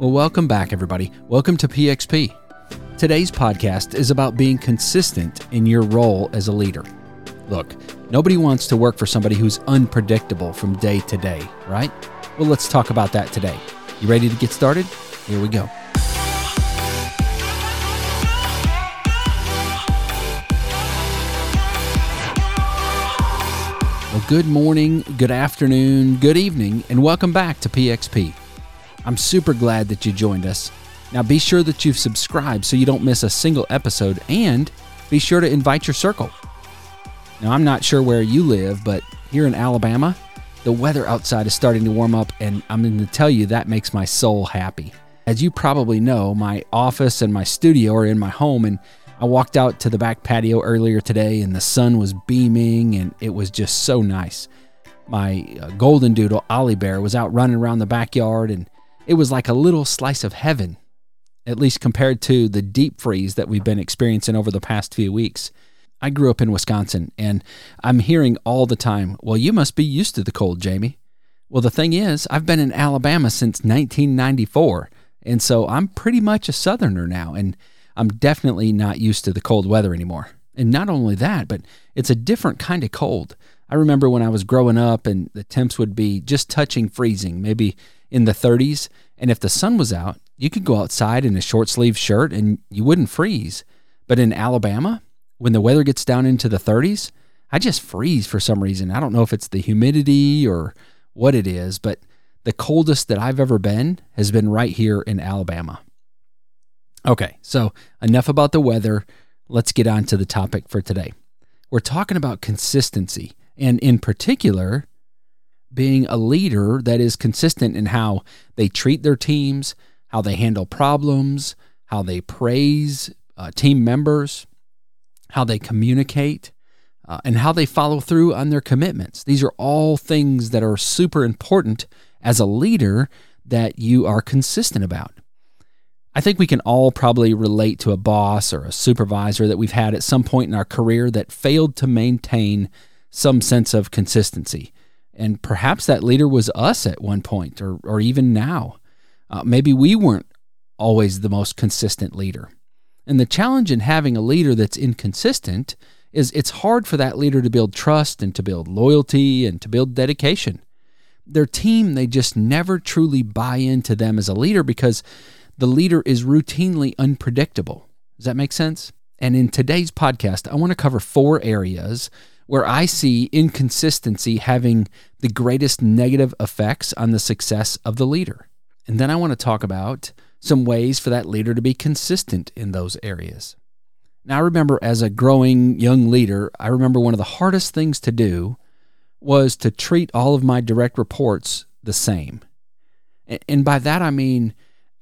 Well, welcome back, everybody. Welcome to PXP. Today's podcast is about being consistent in your role as a leader. Look, nobody wants to work for somebody who's unpredictable from day to day, right? Well, let's talk about that today. You ready to get started? Here we go. Well, good morning, good afternoon, good evening, and welcome back to PXP. I'm super glad that you joined us. Now, be sure that you've subscribed so you don't miss a single episode, and be sure to invite your circle. Now, I'm not sure where you live, but here in Alabama, the weather outside is starting to warm up, and I'm going to tell you that makes my soul happy. As you probably know, my office and my studio are in my home, and I walked out to the back patio earlier today, and the sun was beaming, and it was just so nice. My uh, golden doodle, Ollie Bear, was out running around the backyard, and it was like a little slice of heaven, at least compared to the deep freeze that we've been experiencing over the past few weeks. I grew up in Wisconsin, and I'm hearing all the time, well, you must be used to the cold, Jamie. Well, the thing is, I've been in Alabama since 1994, and so I'm pretty much a Southerner now, and I'm definitely not used to the cold weather anymore. And not only that, but it's a different kind of cold. I remember when I was growing up and the temps would be just touching freezing, maybe in the 30s. And if the sun was out, you could go outside in a short sleeve shirt and you wouldn't freeze. But in Alabama, when the weather gets down into the 30s, I just freeze for some reason. I don't know if it's the humidity or what it is, but the coldest that I've ever been has been right here in Alabama. Okay, so enough about the weather. Let's get on to the topic for today. We're talking about consistency, and in particular, being a leader that is consistent in how they treat their teams, how they handle problems, how they praise uh, team members, how they communicate, uh, and how they follow through on their commitments. These are all things that are super important as a leader that you are consistent about. I think we can all probably relate to a boss or a supervisor that we've had at some point in our career that failed to maintain some sense of consistency. And perhaps that leader was us at one point or, or even now. Uh, maybe we weren't always the most consistent leader. And the challenge in having a leader that's inconsistent is it's hard for that leader to build trust and to build loyalty and to build dedication. Their team, they just never truly buy into them as a leader because the leader is routinely unpredictable. Does that make sense? And in today's podcast, I want to cover four areas where I see inconsistency having the greatest negative effects on the success of the leader. And then I want to talk about some ways for that leader to be consistent in those areas. Now, I remember as a growing young leader, I remember one of the hardest things to do was to treat all of my direct reports the same. And by that, I mean,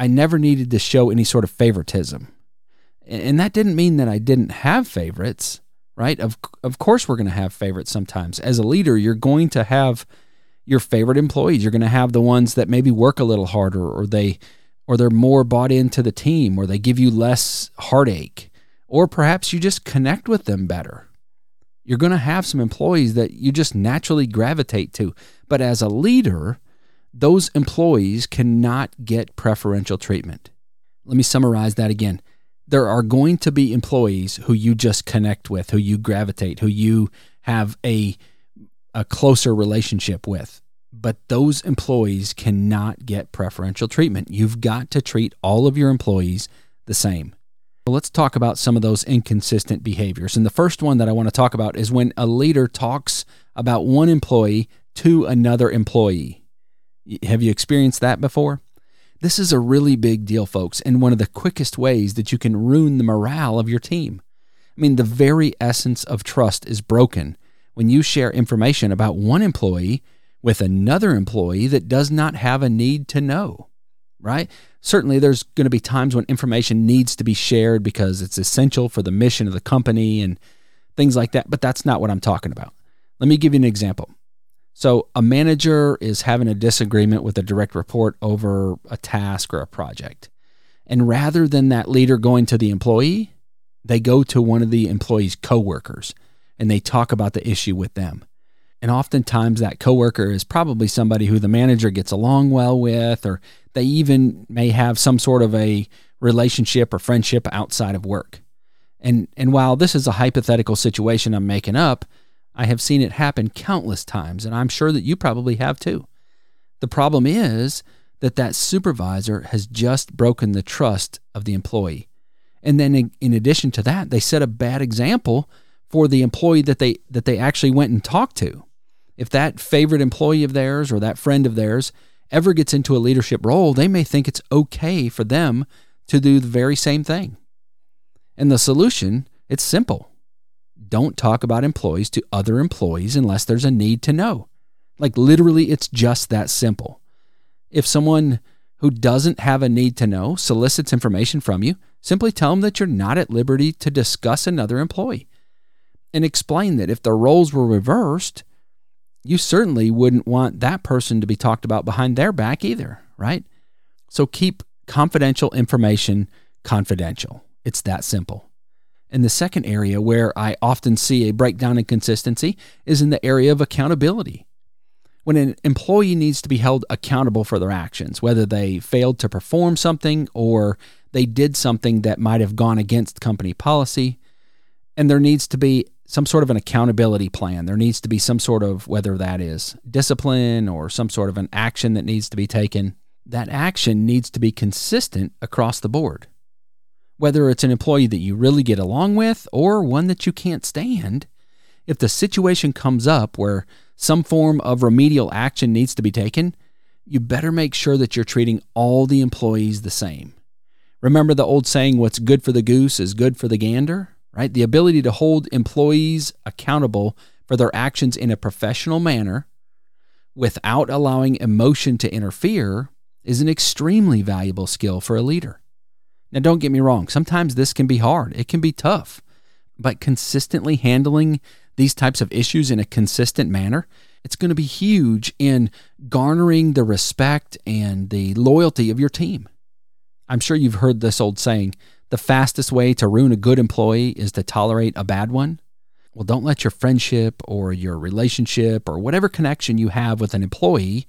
I never needed to show any sort of favoritism. And that didn't mean that I didn't have favorites right? Of of course we're going to have favorites sometimes. As a leader, you're going to have your favorite employees. You're going to have the ones that maybe work a little harder or they or they're more bought into the team or they give you less heartache or perhaps you just connect with them better. You're going to have some employees that you just naturally gravitate to. But as a leader, those employees cannot get preferential treatment. Let me summarize that again there are going to be employees who you just connect with, who you gravitate, who you have a a closer relationship with. But those employees cannot get preferential treatment. You've got to treat all of your employees the same. Well, let's talk about some of those inconsistent behaviors. And the first one that I want to talk about is when a leader talks about one employee to another employee. Have you experienced that before? This is a really big deal, folks, and one of the quickest ways that you can ruin the morale of your team. I mean, the very essence of trust is broken when you share information about one employee with another employee that does not have a need to know, right? Certainly, there's going to be times when information needs to be shared because it's essential for the mission of the company and things like that, but that's not what I'm talking about. Let me give you an example. So a manager is having a disagreement with a direct report over a task or a project. And rather than that leader going to the employee, they go to one of the employee's coworkers and they talk about the issue with them. And oftentimes that coworker is probably somebody who the manager gets along well with or They even may have some sort of a relationship or friendship outside of work. And and while this is a hypothetical situation I'm making up, I have seen it happen countless times and I'm sure that you probably have too. The problem is that that supervisor has just broken the trust of the employee. And then in, addition to that, they set a bad example for the employee that they that they actually went and talked to. If that favorite employee of theirs or that friend of theirs ever gets into a leadership role, they may think it's okay for them to do the very same thing. And the solution, it's simple. Don't talk about employees to other employees unless there's a need to know. Like literally it's just that simple. If someone who doesn't have a need to know solicits information from you, simply tell them that you're not at liberty to discuss another employee and explain that if the roles were reversed, you certainly wouldn't want that person to be talked about behind their back either, right? So keep confidential information confidential. It's that simple. And the second area where I often see a breakdown in consistency is in the area of accountability. When an employee needs to be held accountable for their actions, whether they failed to perform something or they did something that might have gone against company policy, and there needs to be some sort of an accountability plan. There needs to be some sort of, whether that is discipline or some sort of an action that needs to be taken. That action needs to be consistent across the board. Whether it's an employee that you really get along with or one that you can't stand, if the situation comes up where some form of remedial action needs to be taken, you better make sure that you're treating all the employees the same. Remember the old saying, what's good for the goose is good for the gander? right? The ability to hold employees accountable for their actions in a professional manner without allowing emotion to interfere is an extremely valuable skill for a leader. Now, don't get me wrong, sometimes this can be hard, it can be tough, but consistently handling these types of issues in a consistent manner, it's going to be huge in garnering the respect and the loyalty of your team. I'm sure you've heard this old saying the fastest way to ruin a good employee is to tolerate a bad one? Well, don't let your friendship or your relationship or whatever connection you have with an employee,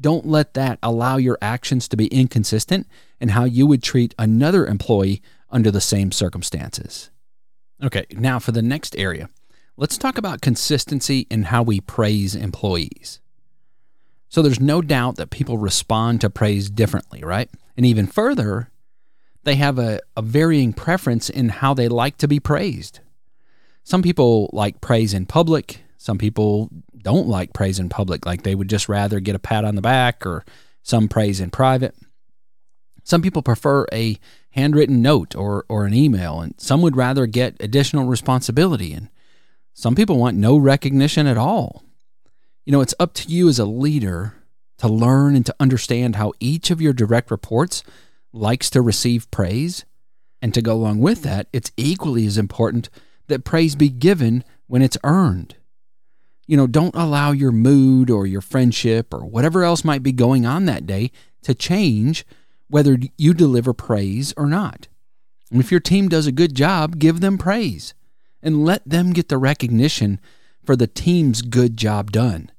don't let that allow your actions to be inconsistent in how you would treat another employee under the same circumstances. Okay, now for the next area, let's talk about consistency in how we praise employees. So there's no doubt that people respond to praise differently, right? And even further, they have a, a varying preference in how they like to be praised. Some people like praise in public, some people don't like praise in public, like they would just rather get a pat on the back or some praise in private. Some people prefer a handwritten note or, or an email, and some would rather get additional responsibility, and some people want no recognition at all. You know, it's up to you as a leader to learn and to understand how each of your direct reports likes to receive praise. And to go along with that, it's equally as important that praise be given when it's earned. You know, don't allow your mood or your friendship or whatever else might be going on that day to change whether you deliver praise or not. And if your team does a good job, give them praise and let them get the recognition for the team's good job done.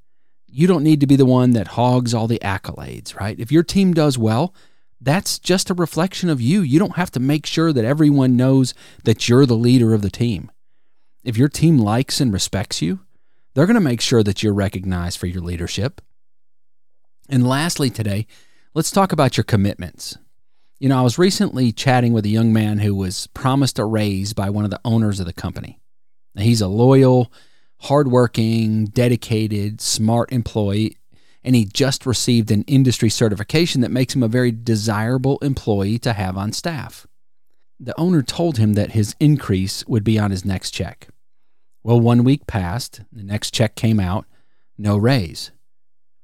You don't need to be the one that hogs all the accolades, right? If your team does well, that's just a reflection of you. You don't have to make sure that everyone knows that you're the leader of the team. If your team likes and respects you, they're going to make sure that you're recognized for your leadership. And lastly, today, let's talk about your commitments. You know, I was recently chatting with a young man who was promised a raise by one of the owners of the company. Now, he's a loyal, hardworking, dedicated, smart employee, and he just received an industry certification that makes him a very desirable employee to have on staff. The owner told him that his increase would be on his next check. Well, one week passed, the next check came out, no raise.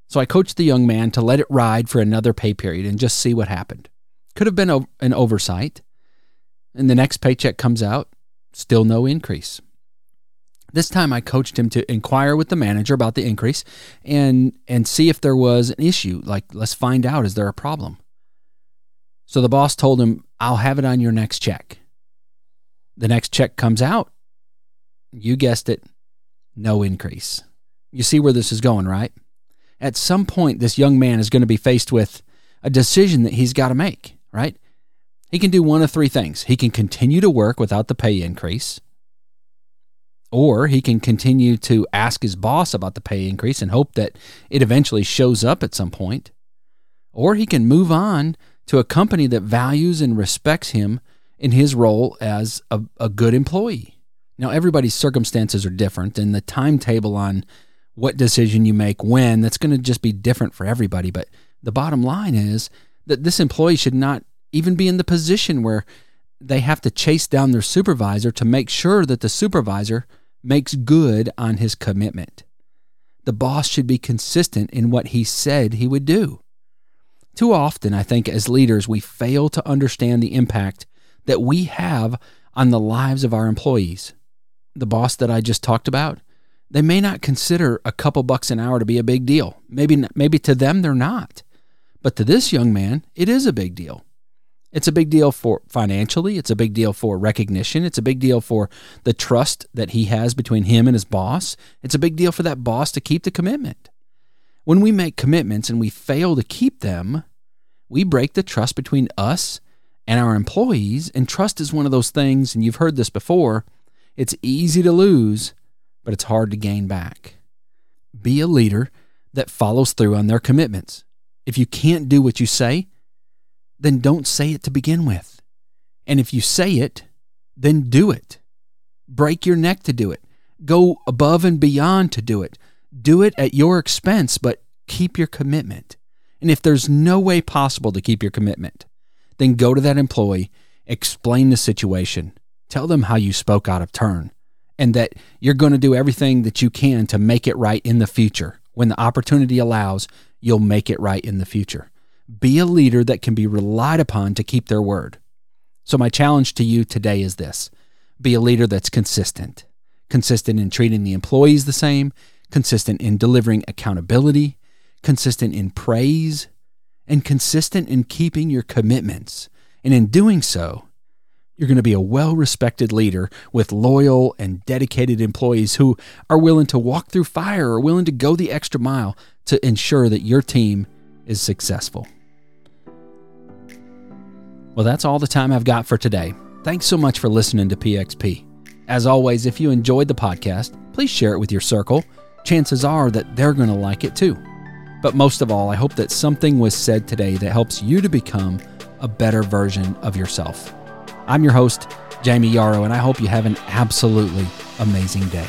So I coached the young man to let it ride for another pay period and just see what happened. Could have been an oversight. And the next paycheck comes out, still no increase. This time I coached him to inquire with the manager about the increase and and see if there was an issue. Like let's find out is there a problem? So the boss told him, "I'll have it on your next check." The next check comes out. You guessed it, no increase. You see where this is going, right? At some point this young man is going to be faced with a decision that he's got to make, right? He can do one of three things. He can continue to work without the pay increase, or he can continue to ask his boss about the pay increase and hope that it eventually shows up at some point, or he can move on to a company that values and respects him in his role as a, a good employee. Now, everybody's circumstances are different, and the timetable on what decision you make when, that's going to just be different for everybody. But the bottom line is that this employee should not even be in the position where they have to chase down their supervisor to make sure that the supervisor makes good on his commitment. The boss should be consistent in what he said he would do. Too often, I think, as leaders, we fail to understand the impact that we have on the lives of our employees the boss that I just talked about, they may not consider a couple bucks an hour to be a big deal. Maybe maybe to them they're not. But to this young man, it is a big deal. It's a big deal for financially, it's a big deal for recognition, it's a big deal for the trust that he has between him and his boss. It's a big deal for that boss to keep the commitment. When we make commitments and we fail to keep them, we break the trust between us and our employees, and trust is one of those things and you've heard this before it's easy to lose, but it's hard to gain back. Be a leader that follows through on their commitments. If you can't do what you say, then don't say it to begin with. And if you say it, then do it. Break your neck to do it. Go above and beyond to do it. Do it at your expense, but keep your commitment. And if there's no way possible to keep your commitment, then go to that employee, explain the situation, Tell them how you spoke out of turn and that you're going to do everything that you can to make it right in the future. When the opportunity allows, you'll make it right in the future. Be a leader that can be relied upon to keep their word. So, my challenge to you today is this be a leader that's consistent, consistent in treating the employees the same, consistent in delivering accountability, consistent in praise, and consistent in keeping your commitments. And in doing so, you're going to be a well respected leader with loyal and dedicated employees who are willing to walk through fire or willing to go the extra mile to ensure that your team is successful. Well, that's all the time I've got for today. Thanks so much for listening to PXP. As always, if you enjoyed the podcast, please share it with your circle. Chances are that they're going to like it too. But most of all, I hope that something was said today that helps you to become a better version of yourself. I'm your host, Jamie Yarrow, and I hope you have an absolutely amazing day.